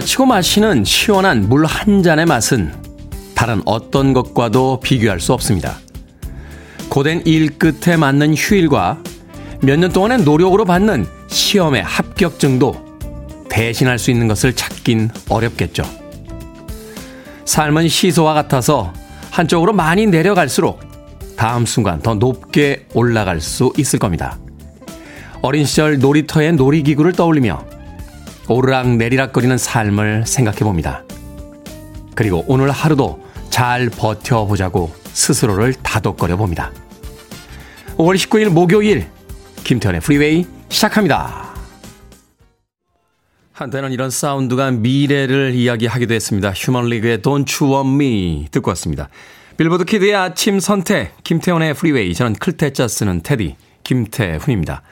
마치고 마시는 시원한 물 한 잔의 맛은 다른 어떤 것과도 비교할 수 없습니다. 고된 일 끝에 맞는 휴일과 몇 년 동안의 노력으로 받는 시험의 합격증도 대신할 수 있는 것을 찾긴 어렵겠죠. 삶은 시소와 같아서 한쪽으로 많이 내려갈수록 다음 순간 더 높게 올라갈 수 있을 겁니다. 어린 시절 놀이터의 놀이기구를 떠올리며 오르락 내리락 거리는 삶을 생각해 봅니다. 그리고 오늘 하루도 잘 버텨보자고 스스로를 다독거려 봅니다. 5월 19일 목요일 김태훈의 프리웨이 시작합니다. 한때는 이런 사운드가 미래를 이야기하기도 했습니다. 휴먼리그의 Don't You Want Me 듣고 왔습니다. 빌보드 kid의 아침 선택 김태훈의 프리웨이 저는 클 태 자 쓰는 테디 김태훈입니다.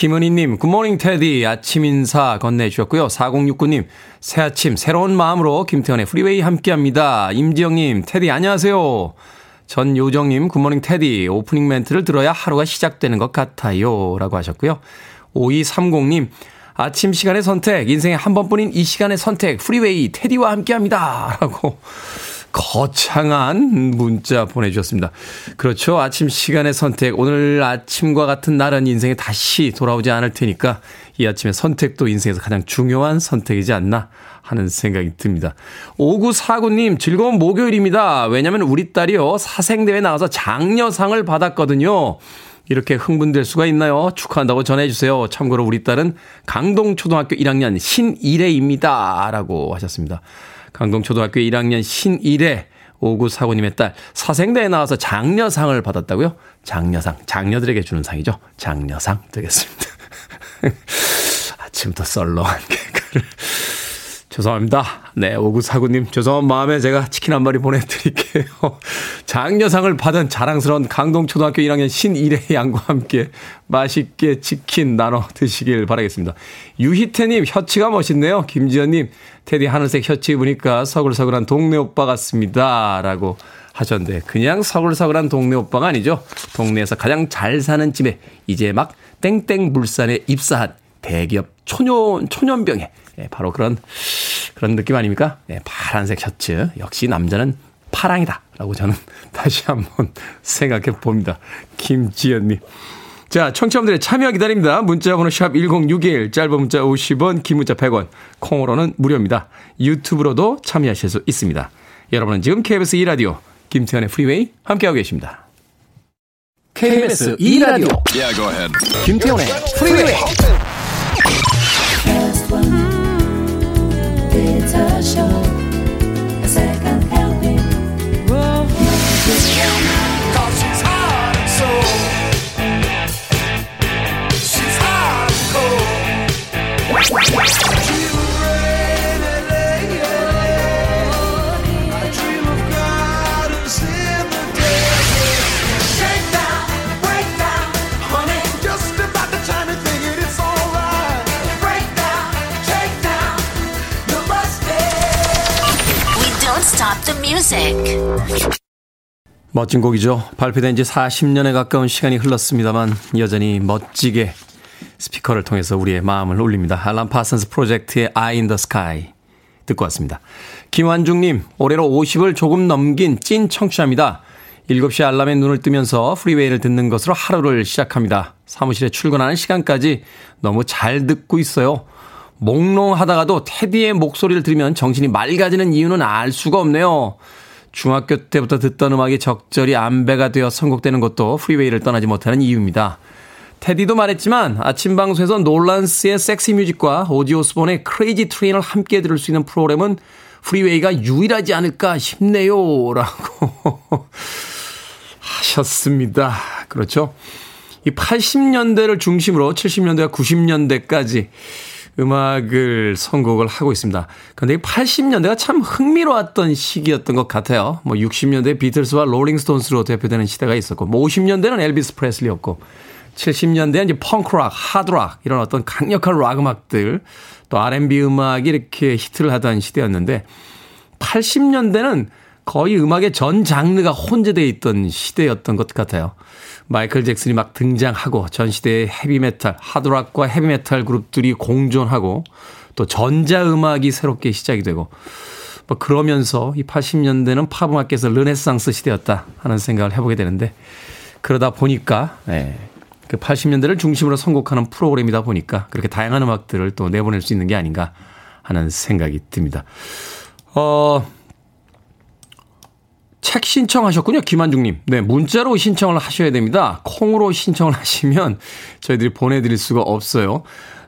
김은희님, good morning 테디. 아침 인사 건네주셨고요. 4069님, 새 아침, 새로운 마음으로 김태훈의 프리웨이 함께 합니다. 임지영님, 테디 안녕하세요. 전요정님, good morning 테디. 오프닝 멘트를 들어야 하루가 시작되는 것 같아요. 라고 하셨고요. 5230님, 아침 시간의 선택, 인생의 한 번뿐인 이 시간의 선택, 프리웨이, 테디와 함께 합니다. 라고 거창한 문자 보내주셨습니다. 그렇죠. 아침 시간의 선택. 오늘 아침과 같은 날은 인생에 다시 돌아오지 않을 테니까 이 아침의 선택도 인생에서 가장 중요한 선택이지 않나 하는 생각이 듭니다. 5949님, 즐거운 목요일입니다. 왜냐면 우리 딸이요, 사생대회 나가서 장려상을 받았거든요. 이렇게 흥분될 수가 있나요? 축하한다고 전해주세요. 참고로 우리 딸은 강동초등학교 1학년 신일혜입니다. 라고 하셨습니다. 강동초등학교 1학년 신일혜 5949님의 딸 사생대에 나와서 장려상을 받았다고요? 장려상. 장녀들에게 주는 상이죠. 장려상 되겠습니다. 아침부터 썰렁한 개그를. 죄송합니다. 네, 5949님, 죄송한 마음에 제가 치킨 한 마리 보내드릴게요. 장려상을 받은 자랑스러운 강동초등학교 1학년 신일의 양과 함께 맛있게 치킨 나눠 드시길 바라겠습니다. 유희태님, 혀치가 멋있네요. 김지연님, 테디 하늘색 혀치 입으니까 서글서글한 동네 오빠 같습니다. 라고 하셨는데, 그냥 서글서글한 동네 오빠가 아니죠. 동네에서 가장 잘 사는 집에 이제 막 땡땡 물산에 입사한 대기업 초년, 초년병에 예, 바로 그런, 그런 느낌 아닙니까? 예, 파란색 셔츠. 역시 남자는 파랑이다. 라고 저는 다시 한번 생각해 봅니다. 김지연님. 자, 청취자분들의 참여 기다립니다. 문자번호 sharp 1061, 짧은 문자 50원, 긴 문자 100원, 콩으로는 무료입니다. 유튜브로도 참여하실 수 있습니다. 여러분은 지금 KBS 2라디오, 김태훈의 프리웨이 함께하고 계십니다. KBS 2라디오, yeah, 김태훈의 프리웨이. 的笑 멋진 곡이죠. 발표된 지 40년에 가까운 시간이 흘렀습니다만 여전히 멋지게 스피커를 통해서 우리의 마음을 울립니다. 알란 파슨스 프로젝트의 Eye in the Sky 듣고 왔습니다. 김완중님, 올해로 50을 조금 넘긴 찐 청취자입니다. 7시 알람에 눈을 뜨면서 프리웨이를 듣는 것으로 하루를 시작합니다. 사무실에 출근하는 시간까지 너무 잘 듣고 있어요. 몽롱하다가도 테디의 목소리를 들으면 정신이 맑아지는 이유는 알 수가 없네요. 중학교 때부터 듣던 음악이 적절히 안배가 되어 선곡되는 것도 프리웨이를 떠나지 못하는 이유입니다. 테디도 말했지만 아침 방송에서 놀란스의 Sexy Music과 오지 오스본의 Crazy Train을 함께 들을 수 있는 프로그램은 프리웨이가 유일하지 않을까 싶네요. 라고 하셨습니다. 그렇죠. 이 80년대를 중심으로 70년대와 90년대까지 음악을 선곡을 하고 있습니다. 근데 80년대가 참 흥미로웠던 시기였던 것 같아요. 뭐 60년대 비틀스와 롤링스톤스로 대표되는 시대가 있었고, 뭐 50년대는 엘비스 프레슬리였고, 70년대는 이제 펑크락, 하드락 이런 어떤 강력한 락 음악들, 또 R&B 음악이 이렇게 히트를 하던 시대였는데, 80년대는 거의 음악의 전 장르가 혼재되어 있던 시대였던 것 같아요. 마이클 잭슨이 막 등장하고 전 시대의 헤비메탈, 하드락과 헤비메탈 그룹들이 공존하고 또 전자음악이 새롭게 시작이 되고 뭐 그러면서 이 80년대는 팝음악계에서 르네상스 시대였다 하는 생각을 해보게 되는데 그러다 보니까 네, 그 80년대를 중심으로 선곡하는 프로그램이다 보니까 그렇게 다양한 음악들을 또 내보낼 수 있는 게 아닌가 하는 생각이 듭니다. 어, 책 신청하셨군요. 김한중님. 네, 문자로 신청을 하셔야 됩니다. 콩으로 신청을 하시면 저희들이 보내드릴 수가 없어요.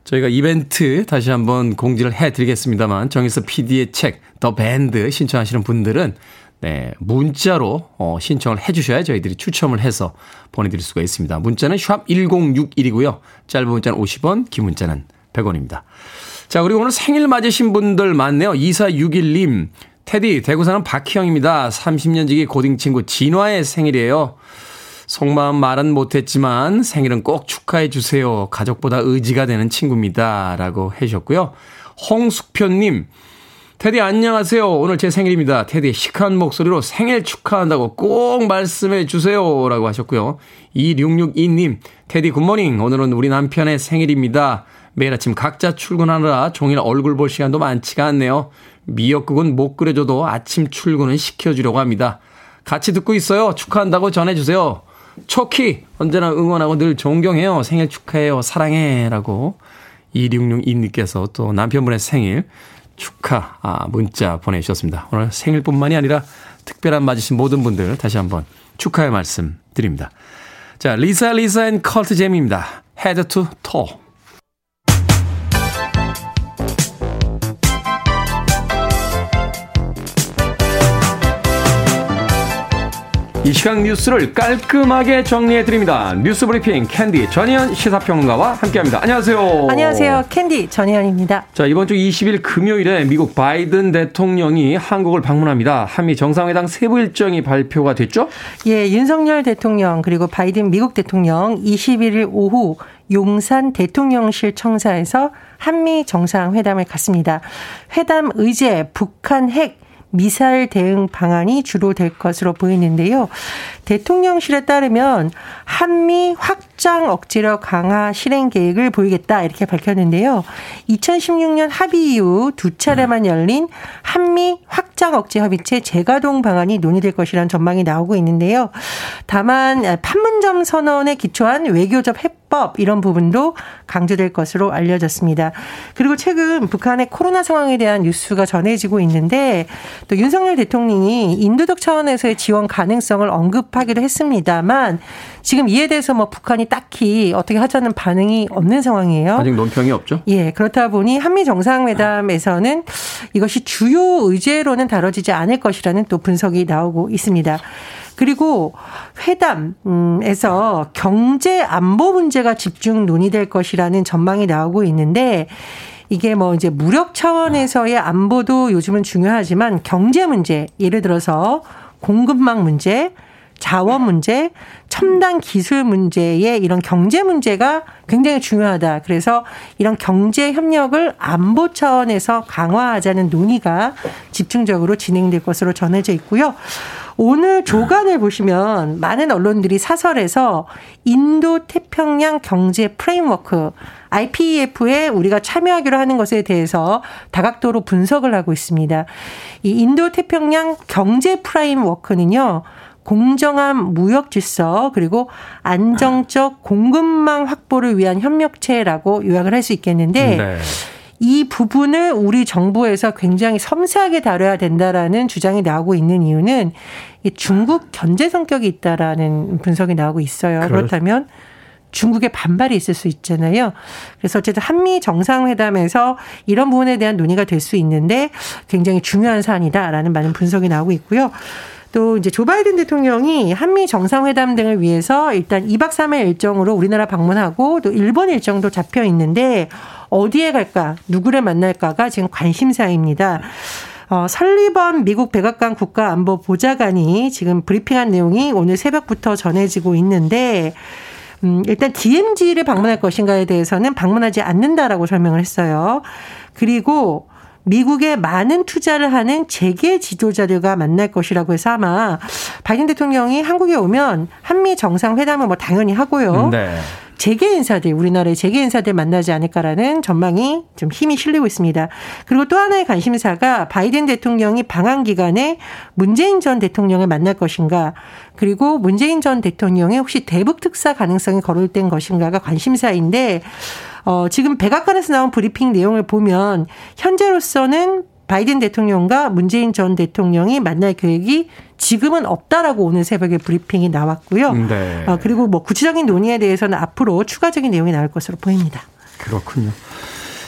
저희가 이벤트 다시 한번 공지를 해드리겠습니다만 정에서 PD의 책, 더 밴드 신청하시는 분들은 네, 문자로 어, 신청을 해주셔야 저희들이 추첨을 해서 보내드릴 수가 있습니다. 문자는 샵 1061이고요. 짧은 문자는 50원, 긴 문자는 100원입니다. 자, 그리고 오늘 생일 맞으신 분들 많네요. 2461님, 테디, 대구 사는 박희영입니다. 30년 지기 고딩 친구 진화의 생일이에요. 속마음 말은 못했지만 생일은 꼭 축하해 주세요. 가족보다 의지가 되는 친구입니다. 라고 해주셨고요. 홍숙표님, 테디 안녕하세요. 오늘 제 생일입니다. 테디 시크한 목소리로 생일 축하한다고 꼭 말씀해 주세요. 라고 하셨고요. 2662님, 테디 굿모닝. 오늘은 우리 남편의 생일입니다. 매일 아침 각자 출근하느라 종일 얼굴 볼 시간도 많지가 않네요. 미역국은 못 끓여줘도 아침 출근은 시켜주려고 합니다. 같이 듣고 있어요. 축하한다고 전해주세요. 초키 언제나 응원하고 늘 존경해요. 생일 축하해요. 사랑해. 라고 2662님께서 또 남편분의 생일 축하 아, 문자 보내주셨습니다. 오늘 생일뿐만이 아니라 특별한 맞으신 모든 분들 다시 한번 축하의 말씀 드립니다. 자, 리사 리사 앤 컬트 잼입니다. Head to toe. 이 시각 뉴스를 깔끔하게 정리해 드립니다. 뉴스 브리핑 캔디 전희연 시사평론가와 함께합니다. 안녕하세요. 안녕하세요. 캔디 전희연입니다. 자 이번 주 20일 금요일에 미국 바이든 대통령이 한국을 방문합니다. 한미 정상회담 세부 일정이 발표가 됐죠? 예, 윤석열 대통령 그리고 바이든 미국 대통령 21일 오후 용산 대통령실 청사에서 한미 정상회담을 갖습니다. 회담 의제 북한 핵 미사일 대응 방안이 주로 될 것으로 보이는데요. 대통령실에 따르면 한미 확장 억지력 강화 실행 계획을 보이겠다 이렇게 밝혔는데요. 2016년 합의 이후 두 차례만 열린 한미 확장 억제 협의체 재가동 방안이 논의될 것이라는 전망이 나오고 있는데요. 다만 판문점 선언에 기초한 외교적 해법 이런 부분도 강조될 것으로 알려졌습니다. 그리고 최근 북한의 코로나 상황에 대한 뉴스가 전해지고 있는데 또 윤석열 대통령이 인도적 차원에서의 지원 가능성을 언급하기도 했습니다만 지금 이에 대해서 뭐 북한이 딱히 어떻게 하자는 반응이 없는 상황이에요. 아직 논평이 없죠? 예, 그렇다 보니 한미 정상회담에서는 이것이 주요 의제로는 다뤄지지 않을 것이라는 또 분석이 나오고 있습니다. 그리고 회담에서 경제 안보 문제가 집중 논의될 것이라는 전망이 나오고 있는데 이게 뭐 이제 무력 차원에서의 안보도 요즘은 중요하지만 경제 문제, 예를 들어서 공급망 문제, 자원 문제, 첨단 기술 문제의 이런 경제 문제가 굉장히 중요하다. 그래서 이런 경제 협력을 안보 차원에서 강화하자는 논의가 집중적으로 진행될 것으로 전해져 있고요. 오늘 조간을 보시면 많은 언론들이 사설에서 인도 태평양 경제 프레임워크 IPEF에 우리가 참여하기로 하는 것에 대해서 다각도로 분석을 하고 있습니다. 이 인도 태평양 경제 프레임워크는요. 공정한 무역 질서 그리고 안정적 공급망 확보를 위한 협력체라고 요약을 할 수 있겠는데 네. 이 부분을 우리 정부에서 굉장히 섬세하게 다뤄야 된다라는 주장이 나오고 있는 이유는 중국 견제 성격이 있다라는 분석이 나오고 있어요. 그렇다면 중국의 반발이 있을 수 있잖아요. 그래서 어쨌든 한미 정상회담에서 이런 부분에 대한 논의가 될 수 있는데 굉장히 중요한 사안이다라는 많은 분석이 나오고 있고요. 또 이제 조 바이든 대통령이 한미 정상회담 등을 위해서 일단 2박 3일 일정으로 우리나라 방문하고 또 일본 일정도 잡혀 있는데 어디에 갈까, 누구를 만날까가 지금 관심사입니다. 어, 설리번 미국 백악관 국가안보 보좌관이 지금 브리핑한 내용이 오늘 새벽부터 전해지고 있는데 음, 일단 DMZ를 방문할 것인가에 대해서는 방문하지 않는다라고 설명을 했어요. 그리고 미국에 많은 투자를 하는 재계 지도자들과 만날 것이라고 해서 아마 바이든 대통령이 한국에 오면 한미 정상회담을 뭐 당연히 하고요. 네. 재계 인사들 우리나라의 재계 인사들 만나지 않을까라는 전망이 좀 힘이 실리고 있습니다. 그리고 또 하나의 관심사가 바이든 대통령이 방한 기간에 문재인 전 대통령을 만날 것인가 그리고 문재인 전 대통령의 혹시 대북 특사 가능성이 거론된 것인가가 관심사인데 어, 지금 백악관에서 나온 브리핑 내용을 보면 현재로서는 바이든 대통령과 문재인 전 대통령이 만날 계획이 지금은 없다라고 오늘 새벽에 브리핑이 나왔고요. 네. 어, 그리고 뭐 구체적인 논의에 대해서는 앞으로 추가적인 내용이 나올 것으로 보입니다. 그렇군요.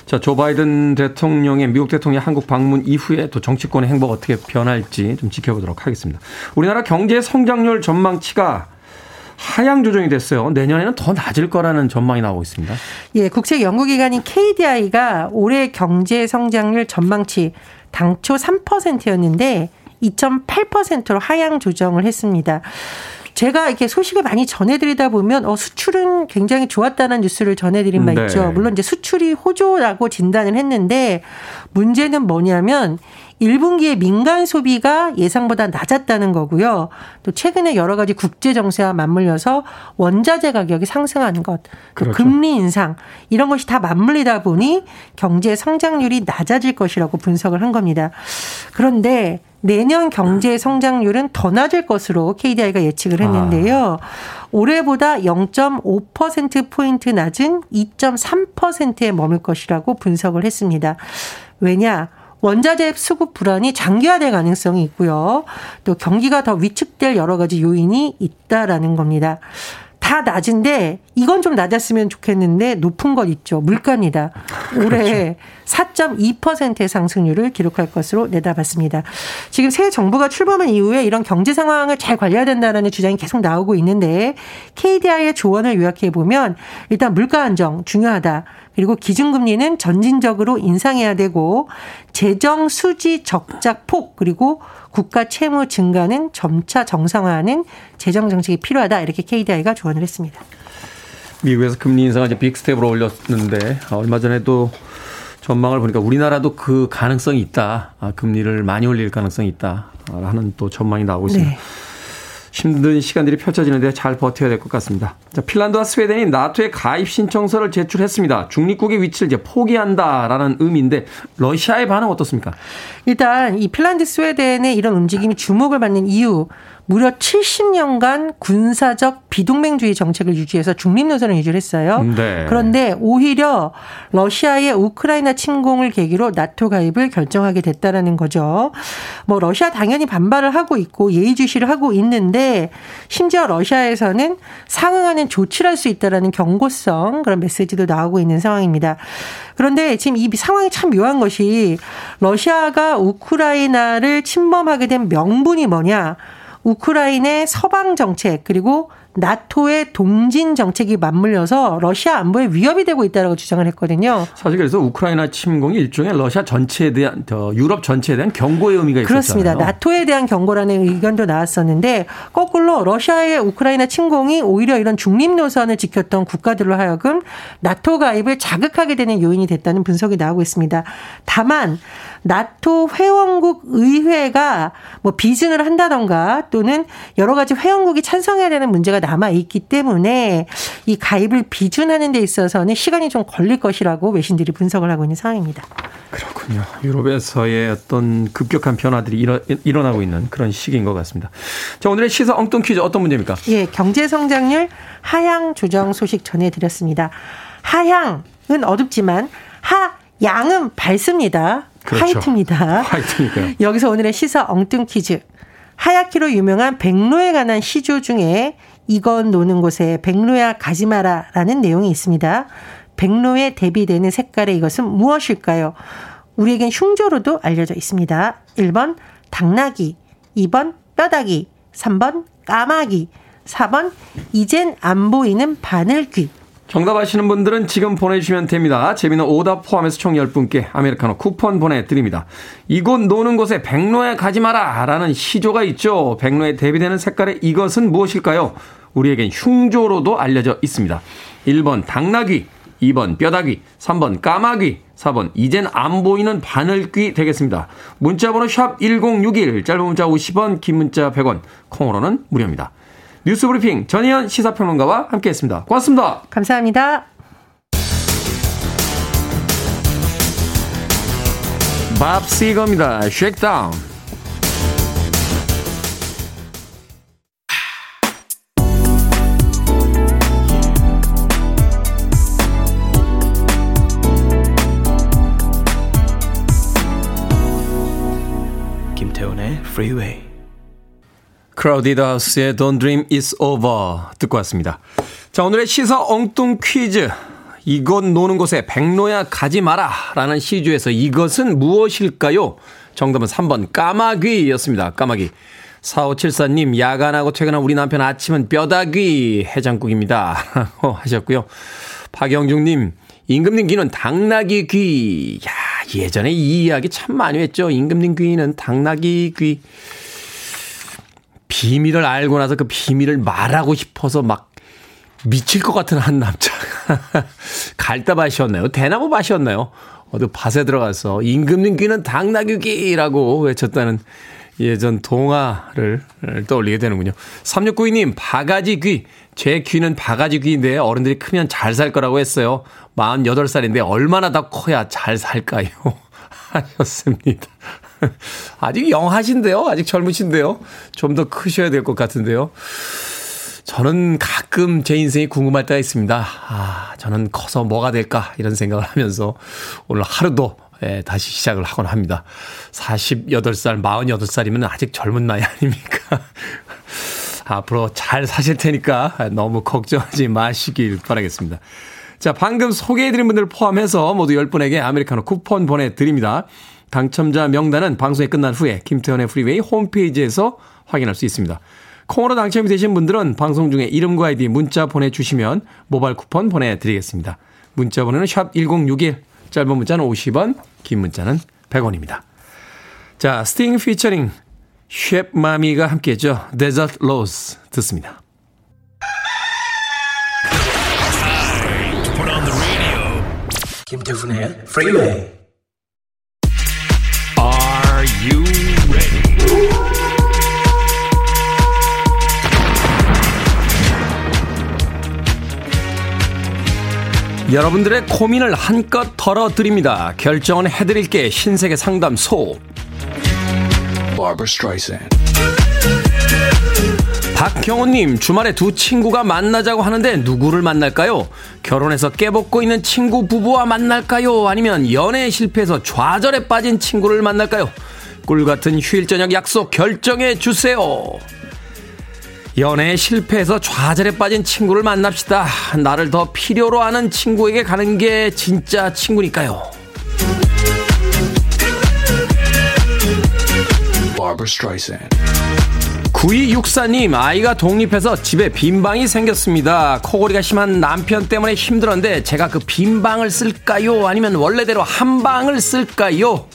자, 조 바이든 대통령의 미국 대통령 한국 방문 이후에 또 정치권의 행보가 어떻게 변할지 좀 지켜보도록 하겠습니다. 우리나라 경제 성장률 전망치가 하향 조정이 됐어요. 내년에는 더 낮을 거라는 전망이 나오고 있습니다. 예, 국책 연구기관인 KDI가 올해 경제 성장률 전망치 당초 3%였는데 2.8%로 하향 조정을 했습니다. 제가 이렇게 소식을 많이 전해드리다 보면 어, 수출은 굉장히 좋았다는 뉴스를 전해드린 바 네. 있죠. 물론 이제 수출이 호조라고 진단을 했는데 문제는 뭐냐면 1분기에 민간 소비가 예상보다 낮았다는 거고요. 또 최근에 여러 가지 국제 정세와 맞물려서 원자재 가격이 상승하는 것, 그렇죠. 금리 인상 이런 것이 다 맞물리다 보니 경제 성장률이 낮아질 것이라고 분석을 한 겁니다. 그런데 내년 경제 성장률은 더 낮을 것으로 KDI가 예측을 했는데요. 아. 올해보다 0.5%포인트 낮은 2.3%에 머물 것이라고 분석을 했습니다. 왜냐? 원자재 수급 불안이 장기화될 가능성이 있고요. 또 경기가 더 위축될 여러 가지 요인이 있다라는 겁니다. 다 낮은데 이건 좀 낮았으면 좋겠는데 높은 것 있죠. 물가입니다. 올해 그렇죠. 4.2%의 상승률을 기록할 것으로 내다봤습니다. 지금 새 정부가 출범한 이후에 이런 경제 상황을 잘 관리해야 된다는 주장이 계속 나오고 있는데 KDI의 조언을 요약해 보면 일단 물가 안정 중요하다. 그리고 기준금리는 점진적으로 인상해야 되고 재정 수지 적자 폭 그리고 국가 채무 증가는 점차 정상화하는 재정 정책이 필요하다 이렇게 KDI가 조언을 했습니다. 미국에서 금리 인상을 이제 빅스텝으로 올렸는데 얼마 전에도 전망을 보니까 우리나라도 그 가능성이 있다. 아, 금리를 많이 올릴 가능성이 있다. 하는 또 전망이 나오고 있습니다. 네. 힘든 시간들이 펼쳐지는데 잘 버텨야 될 것 같습니다. 자, 핀란드와 스웨덴이 나토에 가입 신청서를 제출했습니다. 중립국의 위치를 이제 포기한다라는 의미인데 러시아의 반응 어떻습니까? 일단 이 핀란드 스웨덴의 이런 움직임이 주목을 받는 이유 무려 70년간 군사적 비동맹주의 정책을 유지해서 중립 노선을 유지를 했어요. 네. 그런데 오히려 러시아의 우크라이나 침공을 계기로 나토 가입을 결정하게 됐다라는 거죠. 뭐 러시아 당연히 반발을 하고 있고 예의주시를 하고 있는데 심지어 러시아에서는 상응하는 조치를 할 수 있다라는 경고성 그런 메시지도 나오고 있는 상황입니다. 그런데 지금 이 상황이 참 묘한 것이 러시아가 우크라이나를 침범하게 된 명분이 뭐냐? 우크라이나의 서방 정책 그리고 나토의 동진 정책이 맞물려서 러시아 안보에 위협이 되고 있다고 주장을 했거든요. 사실 그래서 우크라이나 침공이 일종의 러시아 전체에 대한 유럽 전체에 대한 경고의 의미가 있었잖아요. 그렇습니다. 나토에 대한 경고라는 의견도 나왔었는데 거꾸로 러시아의 우크라이나 침공이 오히려 이런 중립 노선을 지켰던 국가들로 하여금 나토 가입을 자극하게 되는 요인이 됐다는 분석이 나오고 있습니다. 다만 나토 회원국 의회가 뭐 비준을 한다던가 또는 여러 가지 회원국이 찬성해야 되는 문제가 남아 있기 때문에 이 가입을 비준하는 데 있어서는 시간이 좀 걸릴 것이라고 외신들이 분석을 하고 있는 상황입니다. 그렇군요. 유럽에서의 어떤 급격한 변화들이 일어, 일어나고 있는 그런 시기인 것 같습니다. 자, 오늘의 시사 엉뚱 퀴즈 어떤 문제입니까? 예, 경제 성장률 하향 조정 소식 전해드렸습니다. 하향은 어둡지만 하양은 밝습니다. 그렇죠. 화이트입니다. 화이트니까요. 여기서 오늘의 시사 엉뚱 퀴즈. 하얗기로 유명한 백로에 관한 시조 중에 이건 노는 곳에 백로야 가지 마라 라는 내용이 있습니다. 백로에 대비되는 색깔의 이것은 무엇일까요? 우리에겐 흉조로도 알려져 있습니다. 1번 당나귀, 2번 뼈다귀, 3번 까마귀, 4번 이젠 안 보이는 바늘귀. 정답 아시는 분들은 지금 보내주시면 됩니다. 재미는 오답 포함해서 총 10분께 아메리카노 쿠폰 보내드립니다. 이곳 노는 곳에 백로에 가지 마라 라는 시조가 있죠. 백로에 대비되는 색깔의 이것은 무엇일까요? 우리에겐 흉조로도 알려져 있습니다. 1번 당나귀, 2번 뼈다귀, 3번 까마귀, 4번 이젠 안 보이는 바늘귀 되겠습니다. 문자번호 샵 1061, 짧은 문자 50원, 긴 문자 100원, 콩으로는 무료입니다. 뉴스 브리핑 전희연 시사평론가와 함께했습니다. 고맙습니다. 감사합니다. 밥 시거입니다. Shakedown. 김태훈의 Freeway. 크라우디드 하우스의 Don't Dream It's Over 듣고 왔습니다. 자, 오늘의 시사 엉뚱 퀴즈. 이곳 노는 곳에 백로야 가지 마라 라는 시주에서 이것은 무엇일까요? 정답은 3번 까마귀였습니다. 까마귀. 4574님, 야간하고 퇴근한 우리 남편 아침은 뼈다귀 해장국입니다. 하셨고요. 박영중님, 임금님 귀는 당나귀 귀. 야, 예전에 이 이야기 참 많이 했죠. 임금님 귀는 당나귀 귀. 비밀을 알고 나서 그 비밀을 말하고 싶어서 막 미칠 것 같은 한 남자가 갈다밭이었나요? 대나무 밭이었나요? 어디 밭에 들어가서 임금님 귀는 당나귀 귀라고 외쳤다는 예전 동화를 떠올리게 되는군요. 3692님, 바가지 귀. 제 귀는 바가지 귀인데 어른들이 크면 잘 살 거라고 했어요. 48살인데 얼마나 더 커야 잘 살까요? 하셨습니다. 아직 영하신데요? 아직 젊으신데요? 좀 더 크셔야 될 것 같은데요? 저는 가끔 제 인생이 궁금할 때가 있습니다. 아, 저는 커서 뭐가 될까? 이런 생각을 하면서 오늘 하루도 예, 다시 시작을 하곤 합니다. 48살, 48살이면 아직 젊은 나이 아닙니까? 앞으로 잘 사실 테니까 너무 걱정하지 마시길 바라겠습니다. 자, 방금 소개해드린 분들 포함해서 모두 10분에게 아메리카노 쿠폰 보내드립니다. 당첨자 명단은 방송이 끝난 후에 김태훈의 프리웨이 홈페이지에서 확인할 수 있습니다. 콩으로 당첨이 되신 분들은 방송 중에 이름과 아이디 문자 보내주시면 모바일 쿠폰 보내드리겠습니다. 문자 번호는 샵 1061, 짧은 문자는 50원, 긴 문자는 100원입니다. 자, 스팅 피처링 셰브 마미가 함께했죠. Desert Rose 듣습니다. 김태훈의. Are 여러분들의 고민을 한껏 털어드립니다. 결정은 해드릴게 신세계 상담소. 박경호님, 주말에 두 친구가 만나자고 하는데 누구를 만날까요? 결혼해서 깨벗고 있는 친구 부부와 만날까요? 아니면 연애에 실패해서 좌절에 빠진 친구를 만날까요? 꿀 같은 휴일 저녁 약속 결정해 주세요. 연애에 실패해서 좌절에 빠진 친구를 만납시다. 나를 더 필요로 하는 친구에게 가는 게 진짜 친구니까요. 9264님, 아이가 독립해서 집에 빈방이 생겼습니다. 코골이가 심한 남편 때문에 힘들었는데 제가 그 빈방을 쓸까요? 아니면 원래대로 한 방을 쓸까요?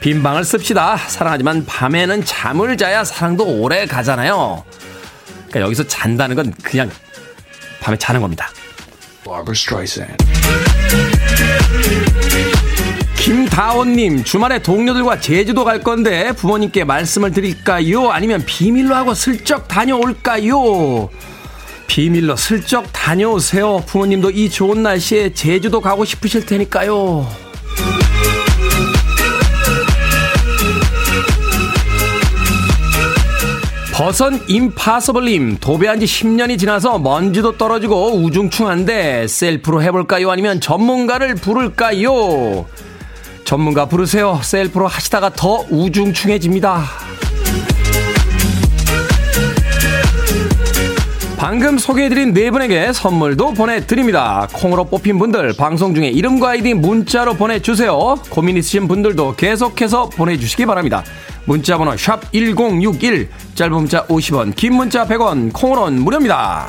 빈방을 씁시다. 사랑하지만 밤에는 잠을 자야 사랑도 오래 가잖아요. 그러니까 여기서 잔다는 건 그냥 밤에 자는 겁니다. 김다원님, 주말에 동료들과 제주도 갈 건데 부모님께 말씀을 드릴까요? 아니면 비밀로 하고 슬쩍 다녀올까요? 비밀로 슬쩍 다녀오세요. 부모님도 이 좋은 날씨에 제주도 가고 싶으실 테니까요. 버선 임파서블님 도배한 지 10년이 지나서 먼지도 떨어지고 우중충한데 셀프로 해볼까요? 아니면 전문가를 부를까요? 전문가 부르세요. 셀프로 하시다가 더 우중충해집니다. 방금 소개해드린 네 분에게 선물도 보내드립니다. 콩으로 뽑힌 분들 방송 중에 이름과 아이디 문자로 보내주세요. 고민 있으신 분들도 계속해서 보내주시기 바랍니다. 문자번호 샵 1061, 짧은 문자 50원, 긴 문자 100원, 콩으로는 무료입니다.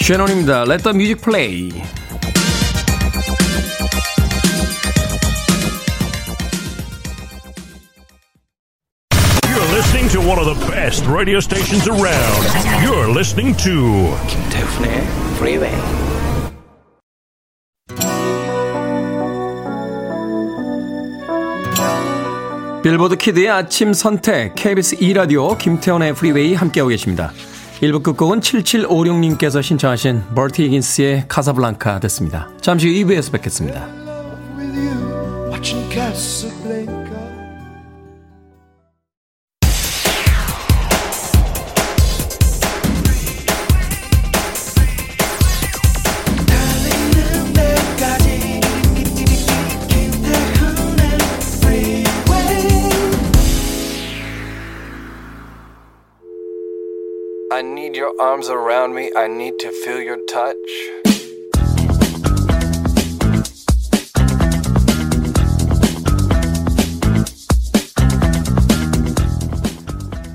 쉐논입니다. The music play. One of the best radio stations around. You're listening to 김태훈의 Freeway. 빌보드 키드의 아침 선택 KBS 2라디오 김태훈의 프리웨이 함께하고 계십니다. 1부 끝곡은 7756님께서 신청하신 버티 히긴스의 카사블랑카 됐습니다. 잠시 후 2부에서 뵙겠습니다. Your arms around me. I need to feel your touch.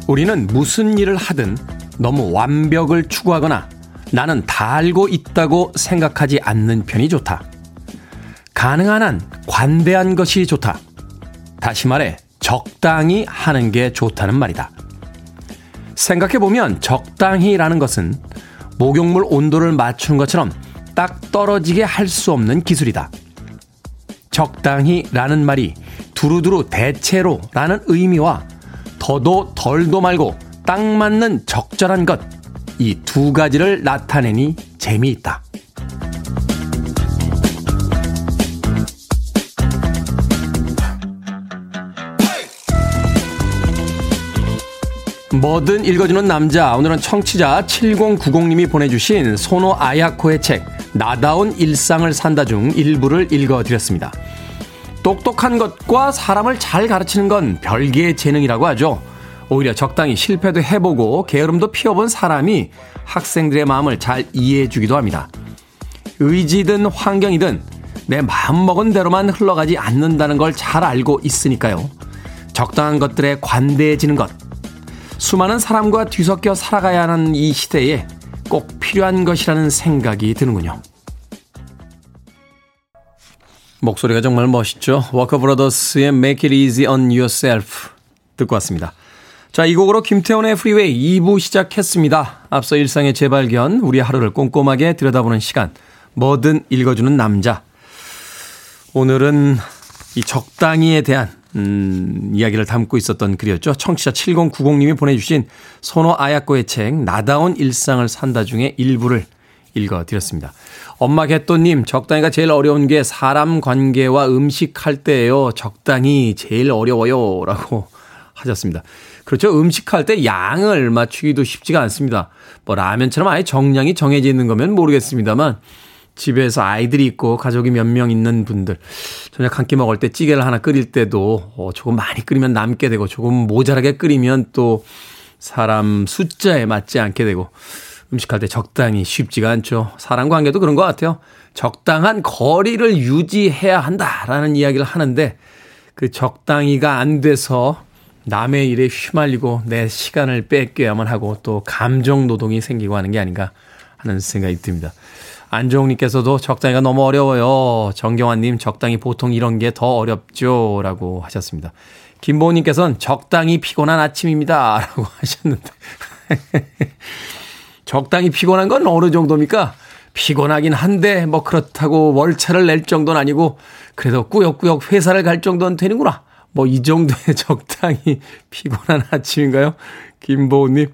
우리는 무슨 일을 하든 너무 완벽을 추구하거나 나는 다 알고 있다고 생각하지 않는 편이 좋다. 가능한 한 관대한 것이 좋다. 다시 말해, 적당히 하는 게 좋다는 말이다. 생각해보면 적당히라는 것은 목욕물 온도를 맞추는 것처럼 딱 떨어지게 할 수 없는 기술이다. 적당히라는 말이 두루두루 대체로 라는 의미와 더도 덜도 말고 딱 맞는 적절한 것, 이 두 가지를 나타내니 재미있다. 뭐든 읽어주는 남자. 오늘은 청취자 7090님이 보내주신 소노 아야코의 책, 나다운 일상을 산다 중 일부를 읽어드렸습니다. 똑똑한 것과 사람을 잘 가르치는 건 별개의 재능이라고 하죠. 오히려 적당히 실패도 해보고 게으름도 피워본 사람이 학생들의 마음을 잘 이해해주기도 합니다. 의지든 환경이든 내 마음먹은 대로만 흘러가지 않는다는 걸 잘 알고 있으니까요. 적당한 것들에 관대해지는 것, 수많은 사람과 뒤섞여 살아가야 하는 이 시대에 꼭 필요한 것이라는 생각이 드는군요. 목소리가 정말 멋있죠. 워커 브라더스의 Make It Easy on Yourself 듣고 왔습니다. 자, 이 곡으로 김태훈의 프리웨이 2부 시작했습니다. 앞서 일상의 재발견, 우리 하루를 꼼꼼하게 들여다보는 시간, 뭐든 읽어주는 남자. 오늘은 이 적당히에 대한 음, 이야기를 담고 있었던 글이었죠. 청취자 7090님이 보내주신 손호 아야코의 책 나다운 일상을 산다 중에 일부를 읽어드렸습니다. 엄마 개또님 적당히가 제일 어려운 게 사람 관계와 음식 할 때예요. 적당히 제일 어려워요. 라고 하셨습니다. 그렇죠. 음식할 때 양을 맞추기도 쉽지가 않습니다. 뭐 라면처럼 아예 정량이 정해져 있는 거면 모르겠습니다만 집에서 아이들이 있고 가족이 몇 명 있는 분들 저녁 한 끼 먹을 때 찌개를 하나 끓일 때도 어, 조금 많이 끓이면 남게 되고 조금 모자라게 끓이면 또 사람 숫자에 맞지 않게 되고 음식할 때 적당히 쉽지가 않죠. 사람 관계도 그런 것 같아요. 적당한 거리를 유지해야 한다라는 이야기를 하는데 그 적당히가 안 돼서 남의 일에 휘말리고 내 시간을 뺏겨야만 하고 또 감정 노동이 생기고 하는 게 아닌가 하는 생각이 듭니다. 안종욱님께서도 적당히가 너무 어려워요. 정경환님 적당히 보통 이런 게 더 어렵죠. 라고 하셨습니다. 김보호님께서는 적당히 피곤한 아침입니다. 라고 하셨는데. 적당히 피곤한 건 어느 정도입니까? 피곤하긴 한데 뭐 그렇다고 월차를 낼 정도는 아니고 그래도 꾸역꾸역 회사를 갈 정도는 되는구나. 뭐 이 정도의 적당히 피곤한 아침인가요? 김보호님.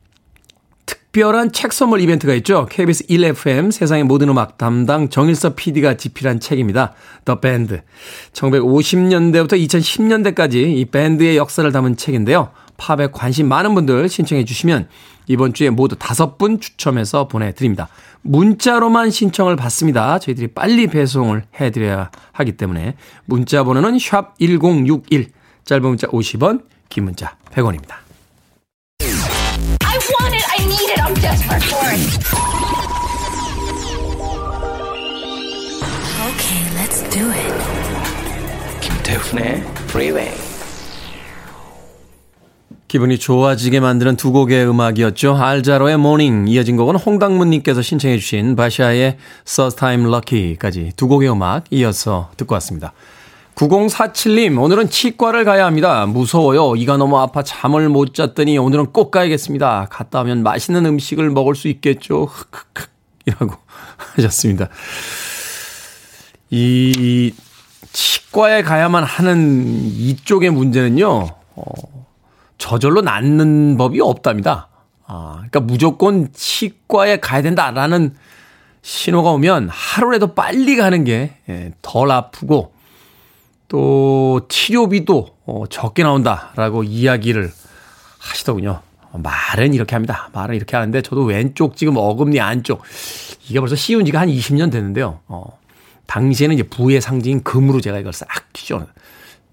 특별한 책 선물 이벤트가 있죠. KBS 1FM 세상의 모든 음악 담당 정일서 PD가 집필한 책입니다. The Band. 1950년대부터 2010년대까지 이 밴드의 역사를 담은 책인데요. 팝에 관심 많은 분들 신청해 주시면 이번 주에 모두 다섯 분 추첨해서 보내드립니다. 문자로만 신청을 받습니다. 저희들이 빨리 배송을 해드려야 하기 때문에 문자 번호는 샵 1061, 짧은 문자 50원, 긴 문자 100원입니다. Want it. I need it. I'm desperate for it. Okay, let's do it. 김태훈의 Freeway. 기분이 좋아지게 만드는 두 곡의 음악이었죠. 알자로의 모닝, 이어진 곡은 홍당무님께서 신청해 주신 바샤의 First Time Lucky까지 두 곡의 음악 이어서 듣고 왔습니다. 9047님, 오늘은 치과를 가야 합니다. 무서워요. 이가 너무 아파 잠을 못 잤더니 오늘은 꼭 가야겠습니다. 갔다 오면 맛있는 음식을 먹을 수 있겠죠. 흑흑흑. 이라고 하셨습니다. 이 치과에 가야만 하는 이쪽의 문제는요, 어, 저절로 낫는 법이 없답니다. 아, 그러니까 무조건 치과에 가야 된다라는 신호가 오면 하루라도 빨리 가는 게덜 예, 아프고 또 치료비도 어, 적게 나온다라고 이야기를 하시더군요. 말은 이렇게 합니다. 말은 이렇게 하는데 저도 왼쪽 지금 어금니 안쪽 이게 벌써 씌운 지가 한 20년 됐는데요. 어, 당시에는 이제 부의 상징인 금으로 제가 이걸 싹 씌워,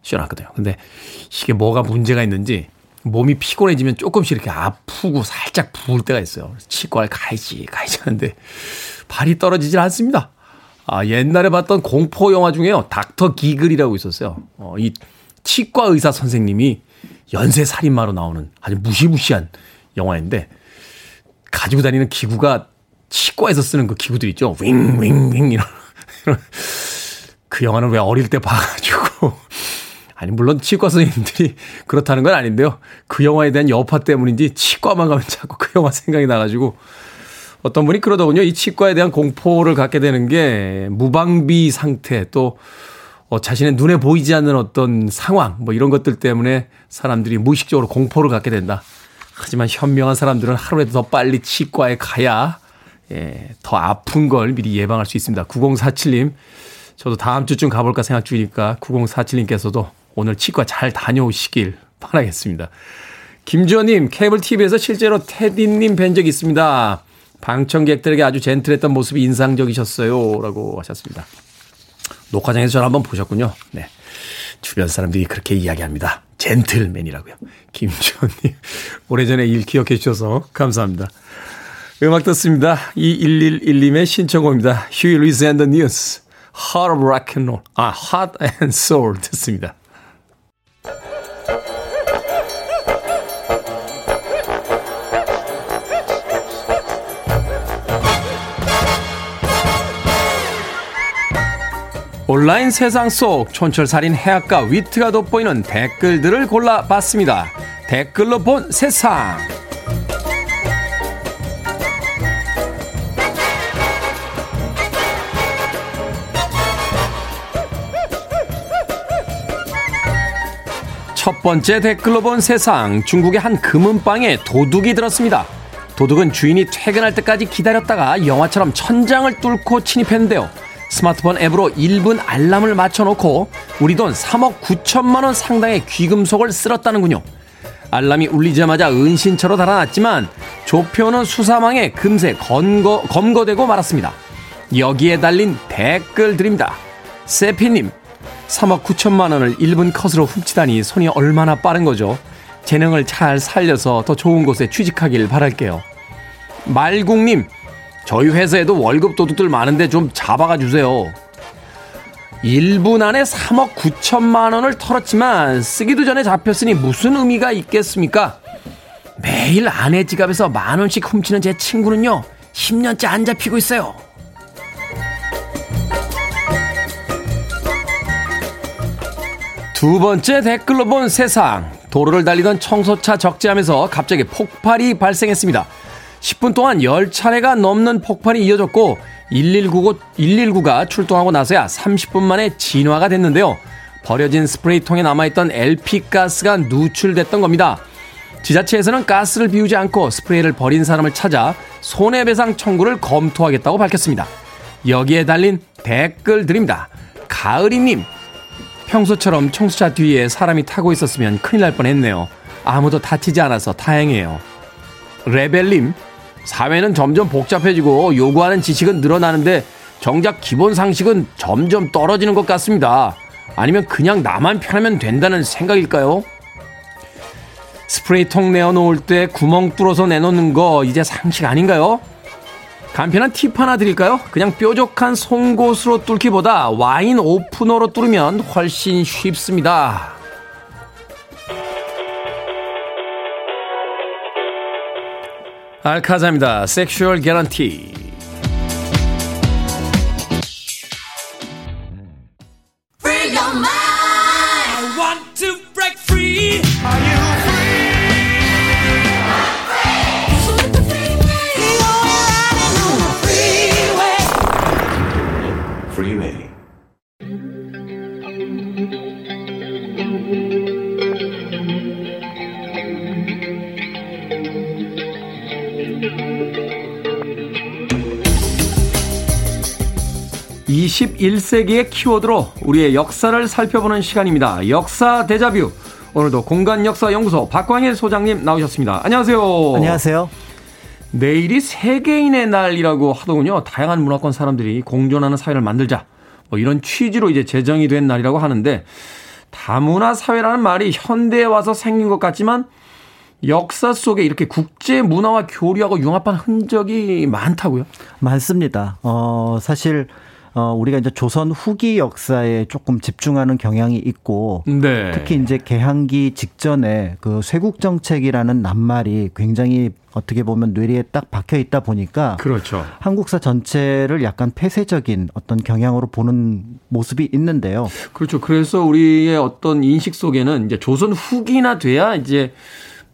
씌워놨거든요. 근데 이게 뭐가 문제가 있는지 몸이 피곤해지면 조금씩 이렇게 아프고 살짝 부을 때가 있어요. 치과를 가야지, 가야지 하는데 발이 떨어지질 않습니다. 아, 옛날에 봤던 공포 영화 중에요. 닥터 기글이라고 있었어요. 어, 이 치과 의사 선생님이 연쇄 살인마로 나오는 아주 무시무시한 영화인데 가지고 다니는 기구가 치과에서 쓰는 그 기구들 있죠. 윙윙윙 이런, 이런 그 영화는 왜 어릴 때 봐가지고 아니 물론 치과 선생님들이 그렇다는 건 아닌데요. 그 영화에 대한 여파 때문인지 치과만 가면 자꾸 그 영화 생각이 나가지고 어떤 분이 그러더군요. 이 치과에 대한 공포를 갖게 되는 게 무방비 상태 또 어, 자신의 눈에 보이지 않는 어떤 상황 뭐 이런 것들 때문에 사람들이 무의식적으로 공포를 갖게 된다. 하지만 현명한 사람들은 하루에도 더 빨리 치과에 가야 예, 더 아픈 걸 미리 예방할 수 있습니다. 9047님 저도 다음 주쯤 가볼까 생각 중이니까 9047님께서도 오늘 치과 잘 다녀오시길 바라겠습니다. 김주호님, 케이블 TV에서 실제로 테디님 뵌 적 있습니다. 방청객들에게 아주 젠틀했던 모습이 인상적이셨어요. 라고 하셨습니다. 녹화장에서 저를 한번 보셨군요. 네. 주변 사람들이 그렇게 이야기합니다. 젠틀맨이라고요. 김주호님, 오래전에 일 기억해 주셔서 감사합니다. 음악 듣습니다. 2111님의 신청곡입니다. Huey Lewis and the News. Heart of Rock and Roll. 아, Heart and Soul 듣습니다. 온라인 세상 속 촌철살인 해학과 위트가 돋보이는 댓글들을 골라봤습니다. 댓글로 본 세상. 첫 번째 댓글로 본 세상. 중국의 한 금은방에 도둑이 들었습니다. 도둑은 주인이 퇴근할 때까지 기다렸다가 영화처럼 천장을 뚫고 침입했는데요. 스마트폰 앱으로 1분 알람을 맞춰놓고 우리 돈 3억 9천만 원 상당의 귀금속을 쓸었다는군요. 알람이 울리자마자 은신처로 달아났지만 조표는 수사망에 금세 건거, 검거되고 말았습니다. 여기에 달린 댓글들입니다. 세피님, 3억 9천만 원을 1분 컷으로 훔치다니 손이 얼마나 빠른 거죠. 재능을 잘 살려서 더 좋은 곳에 취직하길 바랄게요. 말국님, 저희 회사에도 월급 도둑들 많은데 좀 잡아가 주세요. 1분 안에 3억 9천만 원을 털었지만 쓰기도 전에 잡혔으니 무슨 의미가 있겠습니까? 매일 아내 지갑에서 만 원씩 훔치는 제 친구는요, 10년째 안 잡히고 있어요. 두 번째 댓글로 본 세상. 도로를 달리던 청소차 적재하면서 갑자기 폭발이 발생했습니다. 10분 동안 10차례가 넘는 폭발이 이어졌고 119, 119가 출동하고 나서야 30분 만에 진화가 됐는데요. 버려진 스프레이통에 남아있던 LP가스가 누출됐던 겁니다. 지자체에서는 가스를 비우지 않고 스프레이를 버린 사람을 찾아 손해배상 청구를 검토하겠다고 밝혔습니다. 여기에 달린 댓글 드립니다. 가을이님, 평소처럼 청소차 뒤에 사람이 타고 있었으면 큰일 날 뻔했네요. 아무도 다치지 않아서 다행이에요. 레벨님, 사회는 점점 복잡해지고 요구하는 지식은 늘어나는데 정작 기본 상식은 점점 떨어지는 것 같습니다. 아니면 그냥 나만 편하면 된다는 생각일까요? 스프레이통 내어놓을 때 구멍 뚫어서 내놓는 거 이제 상식 아닌가요? 간편한 팁 하나 드릴까요? 그냥 뾰족한 송곳으로 뚫기보다 와인 오프너로 뚫으면 훨씬 쉽습니다. 알카자입니다. 섹슈얼 개런티. 21세기의 키워드로 우리의 역사를 살펴보는 시간입니다. 역사 대자뷰. 오늘도 공간 역사 연구소 박광일 소장님 나오셨습니다. 안녕하세요. 안녕하세요. 내일이 세계인의 날이라고 하더군요. 다양한 문화권 사람들이 공존하는 사회를 만들자. 뭐 이런 취지로 이제 제정이 된 날이라고 하는데 다문화 사회라는 말이 현대에 와서 생긴 것 같지만 역사 속에 이렇게 국제 문화와 교류하고 융합한 흔적이 많다고요? 많습니다. 어, 사실 어, 우리가 이제 조선 후기 역사에 조금 집중하는 경향이 있고 네. 특히 이제 개항기 직전에 그 쇄국 정책이라는 낱말이 굉장히 어떻게 보면 뇌리에 딱 박혀 있다 보니까 그렇죠. 한국사 전체를 약간 폐쇄적인 어떤 경향으로 보는 모습이 있는데요. 그렇죠. 그래서 우리의 어떤 인식 속에는 이제 조선 후기나 돼야 이제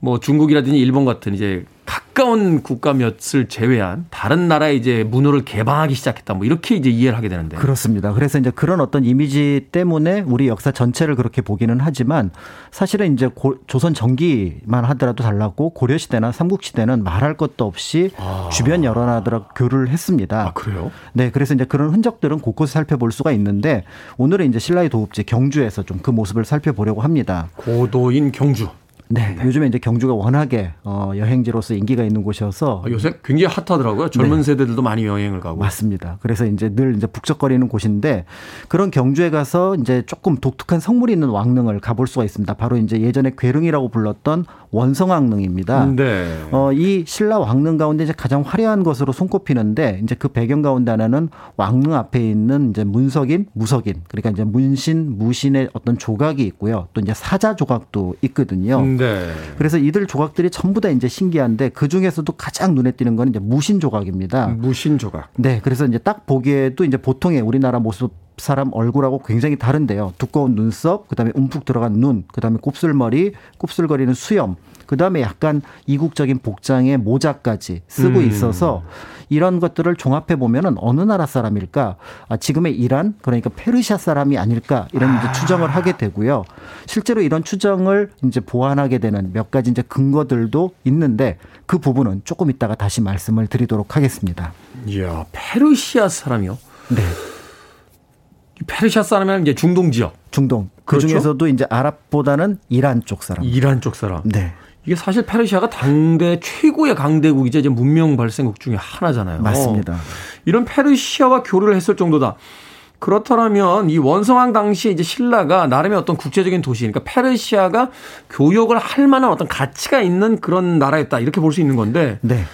뭐 중국이라든지 일본 같은 이제 가까운 국가 몇을 제외한 다른 나라의 이제 문호를 개방하기 시작했다. 뭐 이렇게 이제 이해를 하게 되는데. 그렇습니다. 그래서 이제 그런 어떤 이미지 때문에 우리 역사 전체를 그렇게 보기는 하지만 사실은 이제 고, 조선 전기만 하더라도 달랐고 고려 시대나 삼국 시대는 말할 것도 없이 아. 주변 여러 나라들하고 교류를 했습니다. 아, 그래요? 네, 그래서 이제 그런 흔적들은 곳곳에 살펴볼 수가 있는데 오늘은 이제 신라의 도읍지 경주에서 좀 그 모습을 살펴보려고 합니다. 고도인 경주. 네, 요즘에 이제 경주가 워낙에 어, 여행지로서 인기가 있는 곳이어서 아, 요새 굉장히 핫하더라고요. 젊은 세대들도 많이 여행을 가고. 맞습니다. 그래서 이제 늘 이제 북적거리는 곳인데 그런 경주에 가서 이제 조금 독특한 성물이 있는 왕릉을 가볼 수가 있습니다. 바로 이제 예전에 괴릉이라고 불렀던 원성왕릉입니다. 네. 어, 이 신라 왕릉 가운데 이제 가장 화려한 것으로 손꼽히는데 이제 그 배경 가운데 하나는 왕릉 앞에 있는 이제 문석인, 무석인 그러니까 이제 문신, 무신의 어떤 조각이 있고요. 또 이제 사자 조각도 있거든요. 네. 그래서 이들 조각들이 전부 다 이제 신기한데 그 중에서도 가장 눈에 띄는 건 이제 무신 조각입니다. 무신 조각. 네, 그래서 이제 딱 보기에도 이제 보통의 우리나라 모습 사람 얼굴하고 굉장히 다른데요. 두꺼운 눈썹, 그다음에 움푹 들어간 눈, 그다음에 곱슬머리, 곱슬거리는 수염, 그다음에 약간 이국적인 복장에 모자까지 쓰고 음. 있어서 이런 것들을 종합해 보면은 어느 나라 사람일까? 아, 지금의 이란 그러니까 페르시아 사람이 아닐까 이런 이제 추정을 하게 되고요. 실제로 이런 추정을 이제 보완하게 되는 몇 가지 이제 근거들도 있는데 그 부분은 조금 이따가 다시 말씀을 드리도록 하겠습니다. 이야, 페르시아 사람이요? 네. 페르시아 사람이면 이제 중동 지역. 중동. 그 그렇죠? 중에서도 이제 아랍보다는 이란 쪽 사람. 이란 쪽 사람. 네. 이게 사실 페르시아가 당대 최고의 강대국이자 이제 문명 발생국 중에 하나잖아요. 맞습니다. 이런 페르시아와 교류를 했을 정도다. 그렇다면 이 원성왕 당시 이제 신라가 나름의 어떤 국제적인 도시니까 페르시아가 교역을 할 만한 어떤 가치가 있는 그런 나라였다 이렇게 볼 수 있는 건데 네.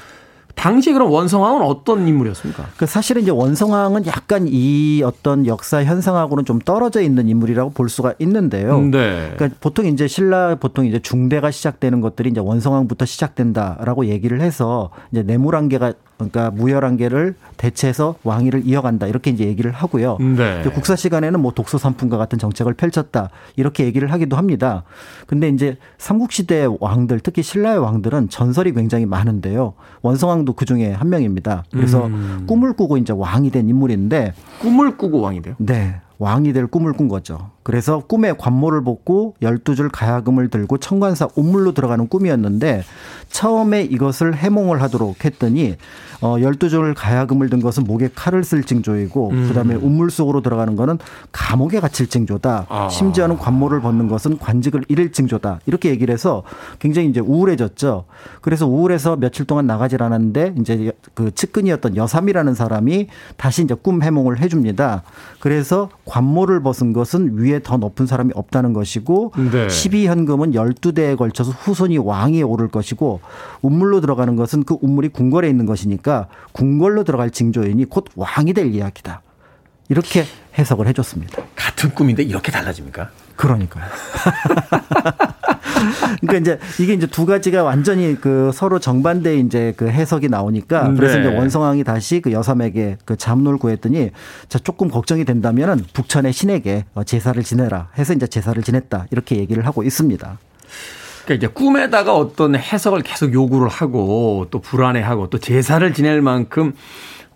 당시 그럼 원성왕은 어떤 인물이었습니까? 그 사실은 이제 원성왕은 약간 이 어떤 역사 현상하고는 좀 떨어져 있는 인물이라고 볼 수가 있는데요. 네. 그러니까 보통 이제 신라 보통 이제 중대가 시작되는 것들이 이제 원성왕부터 시작된다라고 얘기를 해서 이제 내물한계가 그러니까 무열한계를 대체해서 왕위를 이어간다 이렇게 이제 얘기를 하고요. 네. 이제 국사 시간에는 뭐 독소 삼풍과 같은 정책을 펼쳤다 이렇게 얘기를 하기도 합니다. 근데 이제 삼국 시대 왕들 특히 신라의 왕들은 전설이 굉장히 많은데요. 원성왕도 그 중에 한 명입니다. 그래서 음. 꿈을 꾸고 이제 왕이 된 인물인데 꿈을 꾸고 왕이 돼요. 네. 왕이 될 꿈을 꾼 거죠. 그래서 꿈에 관모를 벗고 12줄 가야금을 들고 청관사 옥물로 들어가는 꿈이었는데 처음에 이것을 해몽을 하도록 했더니 어 12줄 가야금을 든 것은 목에 칼을 쓸 징조이고 음. 그다음에 우물 속으로 들어가는 거는 감옥에 갇힐 징조다. 아. 심지어는 관모를 벗는 것은 관직을 잃을 징조다. 이렇게 얘기를 해서 굉장히 이제 우울해졌죠. 그래서 우울해서 며칠 동안 나가질 않았는데 이제 그 측근이었던 여삼이라는 사람이 다시 이제 꿈 해몽을 해 줍니다. 그래서 관모를 벗은 것은 위에 더 높은 사람이 없다는 것이고 네. 12현금은 12대에 걸쳐서 후손이 왕위에 오를 것이고 운물로 들어가는 것은 그 운물이 궁궐에 있는 것이니까 궁궐로 들어갈 징조이니 곧 왕이 될 이야기다. 이렇게 해석을 해줬습니다. 같은 꿈인데 이렇게 달라집니까? 그러니까요. 그러니까 이제 이게 이제 두 가지가 완전히 그 서로 정반대 이제 그 해석이 나오니까 그래서 네. 이제 원성왕이 다시 그 여삼에게 그 잠노를 구했더니 자 조금 걱정이 된다면은 북천의 신에게 어, 제사를 지내라 해서 이제 제사를 지냈다 이렇게 얘기를 하고 있습니다. 그러니까 이제 꿈에다가 어떤 해석을 계속 요구를 하고 또 불안해하고 또 제사를 지낼 만큼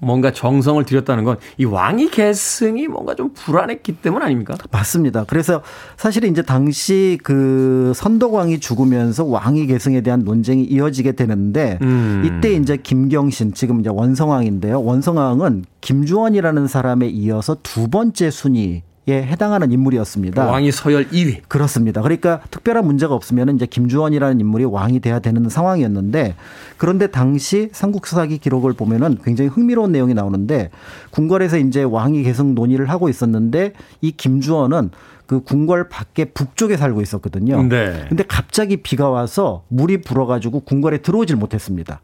뭔가 정성을 들였다는 건 이 왕위 계승이 뭔가 좀 불안했기 때문 아닙니까? 맞습니다. 그래서 사실 이제 당시 그 선덕왕이 죽으면서 왕위 계승에 대한 논쟁이 이어지게 되는데 음. 이때 이제 김경신 지금 이제 원성왕인데요. 원성왕은 김주원이라는 사람에 이어서 두 번째 순위 에 해당하는 인물이었습니다. 왕이 서열 2위. 그렇습니다. 그러니까 특별한 문제가 없으면 이제 김주원이라는 인물이 왕이 돼야 되는 상황이었는데 그런데 당시 삼국사기 기록을 보면은 굉장히 흥미로운 내용이 나오는데 궁궐에서 이제 왕위 계승 논의를 하고 있었는데 이 김주원은 그 궁궐 밖에 북쪽에 살고 있었거든요. 네. 근데 갑자기 비가 와서 물이 불어가지고 궁궐에 들어오질 못했습니다.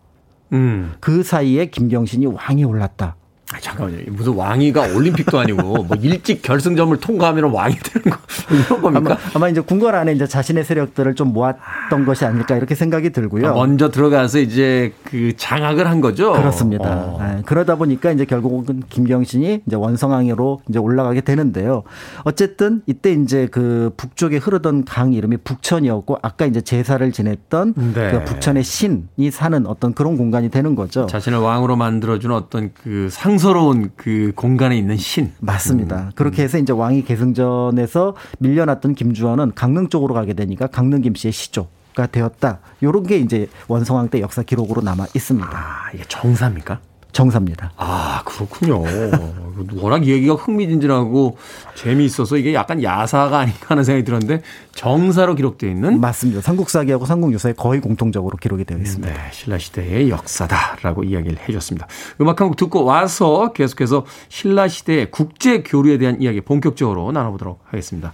음. 그 사이에 김경신이 왕이 올랐다. 아, 잠깐만요. 무슨 왕위가 올림픽도 아니고 뭐 일찍 결승점을 통과하면 왕이 되는 거 이런 겁니까? 아마, 아마 이제 궁궐 안에 이제 자신의 세력들을 좀 모았던 것이 아닐까 이렇게 생각이 들고요. 아, 먼저 들어가서 이제 그 장악을 한 거죠. 그렇습니다. 어. 네, 그러다 보니까 이제 결국은 김경신이 이제 원성항으로 이제 올라가게 되는데요. 어쨌든 이때 이제 그 북쪽에 흐르던 강 이름이 북천이었고 아까 이제 제사를 지냈던 네. 그 북천의 신이 사는 어떤 그런 공간이 되는 거죠. 자신을 왕으로 만들어주는 어떤 그 상 서로운 그 공간에 있는 신. 맞습니다. 그렇게 해서 이제 왕위 계승전에서 밀려났던 김주원은 강릉 쪽으로 가게 되니까 강릉 김씨의 시조 가 되었다. 요런 게 이제 원성왕 때 역사 기록으로 남아 있습니다. 아, 이게 정사입니까? 정사입니다. 아, 그렇군요. 워낙 얘기가 흥미진진하고 재미있어서 이게 약간 야사가 아닌가 하는 생각이 들었는데 정사로 기록되어 있는 맞습니다. 삼국사기하고 삼국유사에 거의 공통적으로 기록이 되어 있습니다. 네, 신라시대의 역사다라고 이야기를 해줬습니다. 음악 한 곡 듣고 와서 계속해서 신라시대의 국제 교류에 대한 이야기 본격적으로 나눠보도록 하겠습니다.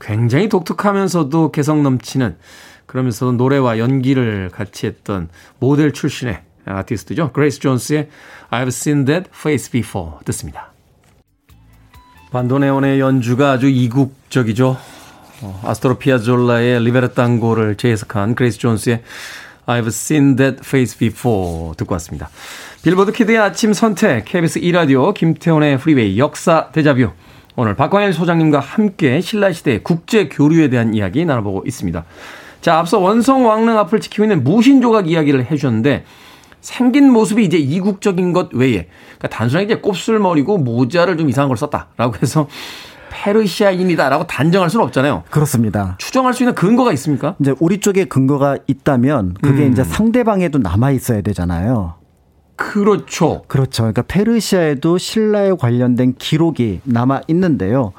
굉장히 독특하면서도 개성 넘치는 그러면서도 노래와 연기를 같이 했던 모델 출신의 아티스트죠. 그레이스 존스의 I've seen that face before 듣습니다. 반도네온의 연주가 아주 이국적이죠. 어, 아스토르 피아졸라의 Libertango를 재해석한 그레이스 존스의 I've seen that face before 듣고 왔습니다. 빌보드 키드의 아침 선택 KBS 2라디오 김태훈의 프리웨이 역사 데자뷰 오늘 박광일 소장님과 함께 신라시대 국제 교류에 대한 이야기 나눠보고 있습니다. 자 앞서 원성 왕릉 앞을 지키고 있는 무신조각 이야기를 해주셨는데 생긴 모습이 이제 이국적인 것 외에 그러니까 단순하게 이제 곱슬머리고 모자를 좀 이상한 걸 썼다라고 해서 페르시아인이다라고 단정할 수는 없잖아요. 그렇습니다. 추정할 수 있는 근거가 있습니까? 이제 우리 쪽에 근거가 있다면 그게 음. 이제 상대방에도 남아 있어야 되잖아요. 그렇죠. 그렇죠. 그러니까 페르시아에도 신라에 관련된 기록이 남아 있는데요.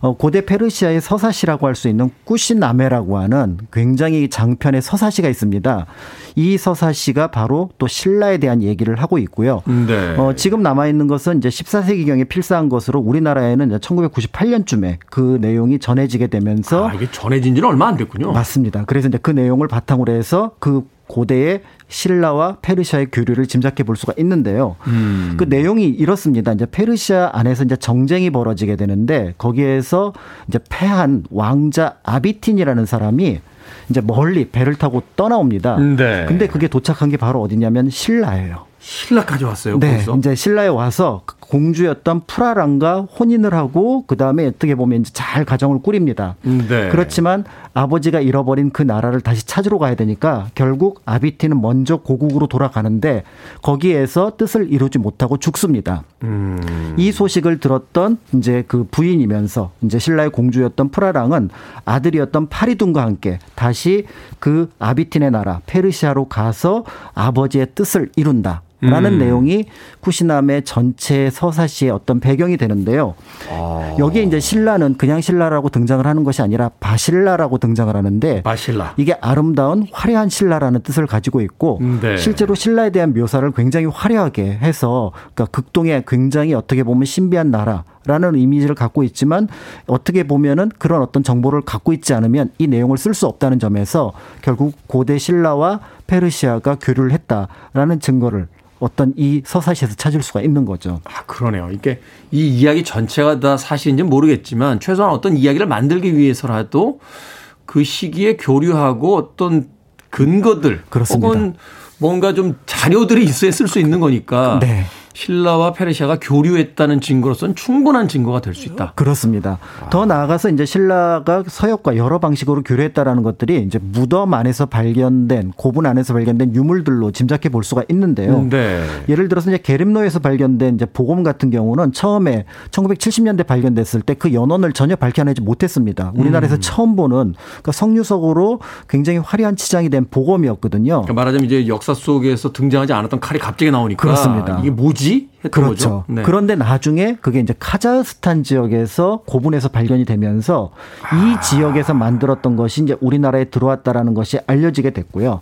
어, 고대 페르시아의 서사시라고 할 수 있는 꾸시나메라고 하는 굉장히 장편의 서사시가 있습니다. 이 서사시가 바로 또 신라에 대한 얘기를 하고 있고요. 네. 어, 지금 남아 있는 것은 이제 14세기경에 필사한 것으로 우리나라에는 1998년쯤에 그 내용이 전해지게 되면서 아, 이게 전해진 지는 얼마 안 됐군요. 맞습니다. 그래서 이제 그 내용을 바탕으로 해서 그 고대의 신라와 페르시아의 교류를 짐작해 볼 수가 있는데요. 음. 그 내용이 이렇습니다. 이제 페르시아 안에서 이제 정쟁이 벌어지게 되는데 거기에서 이제 패한 왕자 아비틴이라는 사람이 이제 멀리 배를 타고 떠나옵니다. 네. 근데 그게 도착한 게 바로 어디냐면 신라예요. 신라까지 왔어요. 네, 거기서. 이제 신라에 와서 그 공주였던 프라랑과 혼인을 하고 그 다음에 어떻게 보면 이제 잘 가정을 꾸립니다. 네. 그렇지만 아버지가 잃어버린 그 나라를 다시 찾으러 가야 되니까 결국 아비티는 먼저 고국으로 돌아가는데 거기에서 뜻을 이루지 못하고 죽습니다. 음. 이 소식을 들었던 이제 그 부인이면서 이제 신라의 공주였던 프라랑은 아들이었던 파리둔과 함께 다시 그 아비틴의 나라 페르시아로 가서 아버지의 뜻을 이룬다. 라는 음. 내용이 쿠시남의 전체 서사시의 어떤 배경이 되는데요. 아. 여기에 이제 신라는 그냥 신라라고 등장을 하는 것이 아니라 바실라라고 등장을 하는데 마실라. 이게 아름다운 화려한 신라라는 뜻을 가지고 있고 네. 실제로 신라에 대한 묘사를 굉장히 화려하게 해서 그러니까 극동의 굉장히 어떻게 보면 신비한 나라 라는 이미지를 갖고 있지만 어떻게 보면은 그런 어떤 정보를 갖고 있지 않으면 이 내용을 쓸 수 없다는 점에서 결국 고대 신라와 페르시아가 교류를 했다라는 증거를 어떤 이 서사시에서 찾을 수가 있는 거죠. 아, 그러네요. 이게 이 이야기 전체가 다 사실인지 는 모르겠지만 최소한 어떤 이야기를 만들기 위해서라도 그 시기에 교류하고 어떤 근거들 그렇습니다. 혹은 뭔가 좀 자료들이 있어야 쓸 수 있는 거니까 네. 신라와 페르시아가 교류했다는 증거로서는 충분한 증거가 될 수 있다. 그렇습니다. 더 나아가서 이제 신라가 서역과 여러 방식으로 교류했다라는 것들이 이제 무덤 안에서 발견된 고분 안에서 발견된 유물들로 짐작해 볼 수가 있는데요. 네. 예를 들어서 이제 게림노에서 발견된 이제 보검 같은 경우는 처음에 1970년대 발견됐을 때 그 연원을 전혀 밝혀내지 못했습니다. 우리나라에서 처음 보는 그러니까 석류석으로 굉장히 화려한 치장이 된 보검이었거든요. 그러니까 말하자면 이제 역사 속에서 등장하지 않았던 칼이 갑자기 나오니까 그렇습니다. 이게 뭐지? 했던 그렇죠. 네. 그런데 나중에 그게 이제 카자흐스탄 지역에서 고분에서 발견이 되면서 아. 이 지역에서 만들었던 것이 이제 우리나라에 들어왔다라는 것이 알려지게 됐고요.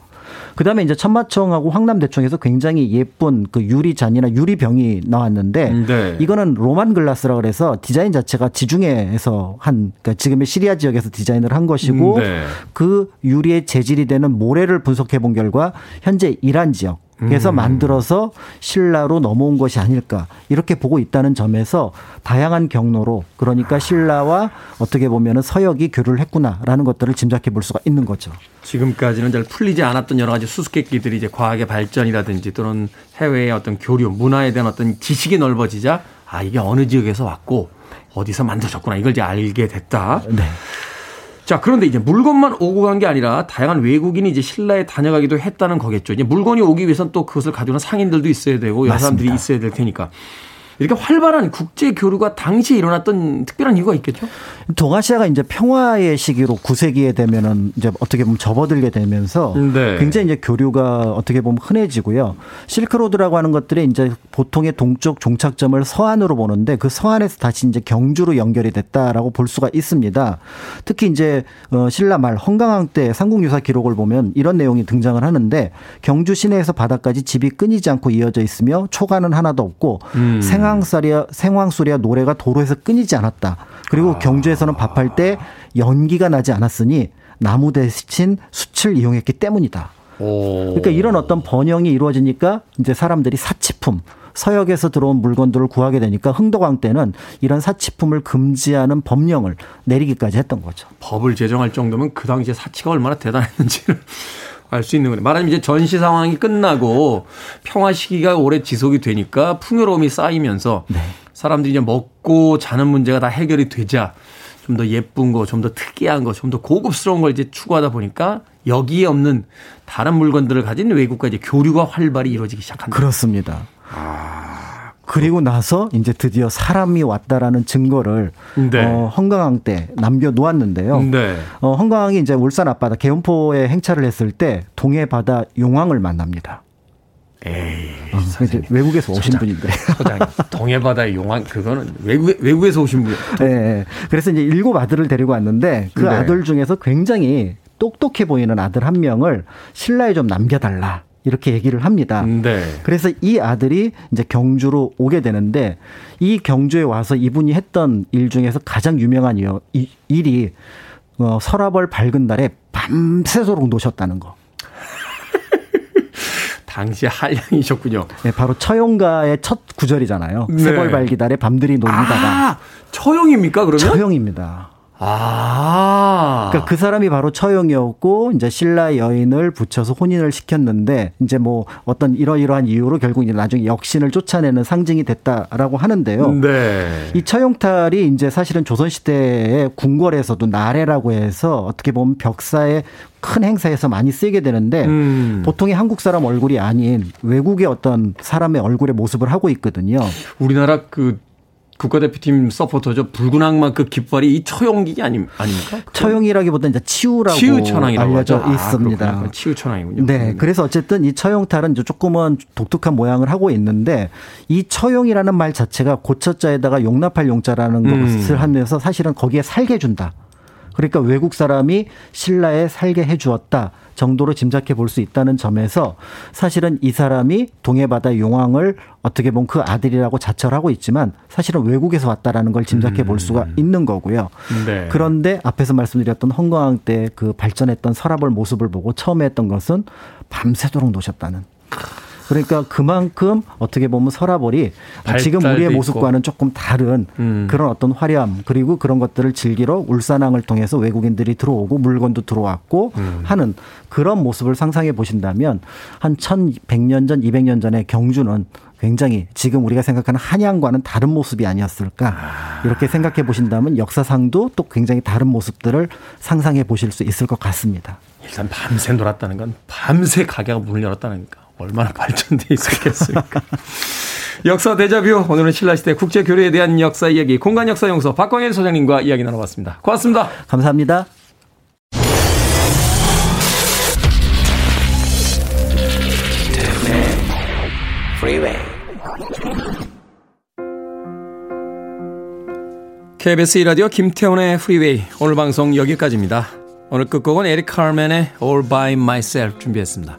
그다음에 이제 천마청하고 황남대청에서 굉장히 예쁜 그 유리잔이나 유리병이 나왔는데 네. 이거는 로만 글라스라 그래서 디자인 자체가 지중해에서 한 그러니까 지금의 시리아 지역에서 디자인을 한 것이고 네. 그 유리의 재질이 되는 모래를 분석해 본 결과 현재 이란 지역 그래서 음. 만들어서 신라로 넘어온 것이 아닐까 이렇게 보고 있다는 점에서 다양한 경로로 그러니까 신라와 어떻게 보면 은 서역이 교류를 했구나라는 것들을 짐작해 볼 수가 있는 거죠. 지금까지는 잘 풀리지 않았던 여러 가지 수수께끼들이 이제 과학의 발전이라든지 또는 해외의 어떤 교류, 문화에 대한 어떤 지식이 넓어지자 아 이게 어느 지역에서 왔고 어디서 만들어졌구나 이걸 이제 알게 됐다. 네. 자, 그런데 이제 물건만 오고 간 게 아니라 다양한 외국인이 이제 신라에 다녀가기도 했다는 거겠죠. 이제 물건이 오기 위해선 또 그것을 가져오는 상인들도 있어야 되고 여러 사람들이 맞습니다. 있어야 될 테니까. 이렇게 활발한 국제 교류가 당시에 일어났던 특별한 이유가 있겠죠? 동아시아가 이제 평화의 시기로 9세기에 되면은 이제 어떻게 보면 접어들게 되면서 네. 굉장히 이제 교류가 어떻게 보면 흔해지고요. 실크로드라고 하는 것들이 이제 보통의 동쪽 종착점을 서안으로 보는데 그 서안에서 다시 이제 경주로 연결이 됐다라고 볼 수가 있습니다. 특히 이제 어 신라 말 헌강왕 때 삼국유사 기록을 보면 이런 내용이 등장을 하는데 경주 시내에서 바다까지 집이 끊이지 않고 이어져 있으며 초가는 하나도 없고 음. 생 황소리야 생황소리야 노래가 도로에서 끊이지 않았다. 그리고 경주에서는 밥할 때 연기가 나지 않았으니 나무 대신 숯을 이용했기 때문이다. 오. 그러니까 이런 어떤 번영이 이루어지니까 이제 사람들이 사치품 서역에서 들어온 물건들을 구하게 되니까 흥덕왕 때는 이런 사치품을 금지하는 법령을 내리기까지 했던 거죠. 법을 제정할 정도면 그 당시에 사치가 얼마나 대단했는지를 알 수 있는 거예요. 말하자면 이제 전시 상황이 끝나고 평화 시기가 오래 지속이 되니까 풍요로움이 쌓이면서 사람들이 이제 먹고 자는 문제가 다 해결이 되자 좀 더 예쁜 거, 좀 더 특이한 거, 좀 더 고급스러운 걸 이제 추구하다 보니까 여기에 없는 다른 물건들을 가진 외국과 이제 교류가 활발히 이루어지기 시작한다. 그렇습니다. 그리고 나서 이제 드디어 사람이 왔다라는 증거를 네. 어, 헌강왕 때 남겨 놓았는데요. 네. 어, 헌강왕이 이제 울산 앞바다 개운포에 행차를 했을 때 동해 바다 용왕을 만납니다. 에이, 어, 외국에서 오신 소장. 분인데. 소장 동해바다의 용왕 그거는 외국 외국에서 오신 분. 예, 예. 그래서 이제 일곱 아들을 데리고 왔는데 그 네. 아들 중에서 굉장히 똑똑해 보이는 아들 한 명을 신라에 좀 남겨달라. 이렇게 얘기를 합니다. 네. 그래서 이 아들이 이제 경주로 오게 되는데 이 경주에 와서 이분이 했던 일 중에서 가장 유명한 일- 이- 일이 어, 서라벌 밝은 날에 밤새도록 노셨다는 거. 당시 한량이셨군요. 네, 바로 처용가의 첫 구절이잖아요. 네. 세벌 밝기 달에 밤들이 놀다가 아, 처형입니까 그러면? 처용입니다. 아. 그러니까 그 사람이 바로 처형이었고 이제 신라 여인을 붙여서 혼인을 시켰는데 이제 뭐 어떤 이러이러한 이유로 결국 이제 나중에 역신을 쫓아내는 상징이 됐다라고 하는데요. 네. 이 처용탈이 이제 사실은 조선 시대의 궁궐에서도 나래라고 해서 어떻게 보면 벽사의 큰 행사에서 많이 쓰이게 되는데 음. 보통의 한국 사람 얼굴이 아닌 외국의 어떤 사람의 얼굴의 모습을 하고 있거든요. 우리나라 그 국가대표팀 서포터죠. 붉은 악마 그 깃발이 이 처형기 아니, 아닙니까? 처용이라기보다 이제 치우라고 치유천왕이라고 알려져 하죠. 아, 있습니다. 그렇구나. 치유천왕이군요. 네. 음. 그래서 어쨌든 이 처용탈은 이제 조금은 독특한 모양을 하고 있는데 이 처용이라는 말 자체가 고처자에다가 용납할 용자라는 음. 것을 하면서 사실은 거기에 살게 준다. 그러니까 외국 사람이 신라에 살게 해 주었다 정도로 짐작해 볼 수 있다는 점에서 사실은 이 사람이 동해바다 용왕을 어떻게 보면 그 아들이라고 자처하고 있지만 사실은 외국에서 왔다라는 걸 짐작해 볼 수가 있는 거고요. 네. 그런데 앞에서 말씀드렸던 헌거왕 때 그 발전했던 서랍을 모습을 보고 처음에 했던 것은 밤새도록 노셨다는. 그러니까 그만큼 어떻게 보면 서라벌이 지금 우리의 모습과는 있고. 조금 다른 음. 그런 어떤 화려함 그리고 그런 것들을 즐기러 울산항을 통해서 외국인들이 들어오고 물건도 들어왔고 음. 하는 그런 모습을 상상해 보신다면 한 1100년 전, 200년 전에 경주는 굉장히 지금 우리가 생각하는 한양과는 다른 모습이 아니었을까 이렇게 생각해 보신다면 역사상도 또 굉장히 다른 모습들을 상상해 보실 수 있을 것 같습니다. 일단 밤새 놀았다는 건 밤새 가게가 문을 열었다니까 얼마나 발전돼 있었겠습니까? 역사 대자뷰 오늘은 신라시대 국제 교류에 대한 역사 이야기 공간 역사 연구소 박광일 소장님과 이야기 나눠봤습니다. 고맙습니다. 감사합니다. KBS 이라디오 김태훈의 프리웨이 오늘 방송 여기까지입니다. 오늘 끝곡은 에릭 카르멘의 All By Myself 준비했습니다.